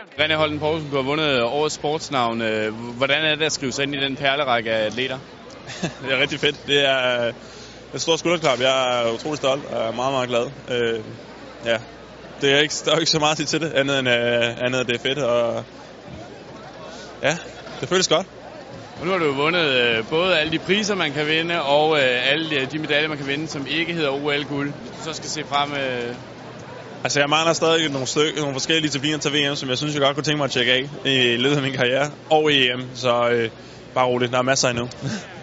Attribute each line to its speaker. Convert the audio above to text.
Speaker 1: René Holden Poulsen, du har vundet årets sportsnavn. Øh, hvordan er det at skrive sig ind i den perlerække af atleter?
Speaker 2: det er rigtig fedt. Det er et stort skulderklap. Jeg er utrolig stolt og er meget, meget glad. Øh, ja. Det er ikke, der er ikke så meget til, til det, andet end, uh, andet, at det er fedt. Og, ja, det føles godt.
Speaker 1: Og nu har du vundet øh, både alle de priser, man kan vinde, og øh, alle de medaljer, man kan vinde, som ikke hedder OL-guld. Hvis du så skal se frem... Øh...
Speaker 2: Altså, jeg mangler stadig nogle, stykker, nogle forskellige discipliner til VM, som jeg synes, jeg godt kunne tænke mig at tjekke af i løbet af min karriere, og i EM. Så øh, bare roligt, der er masser endnu.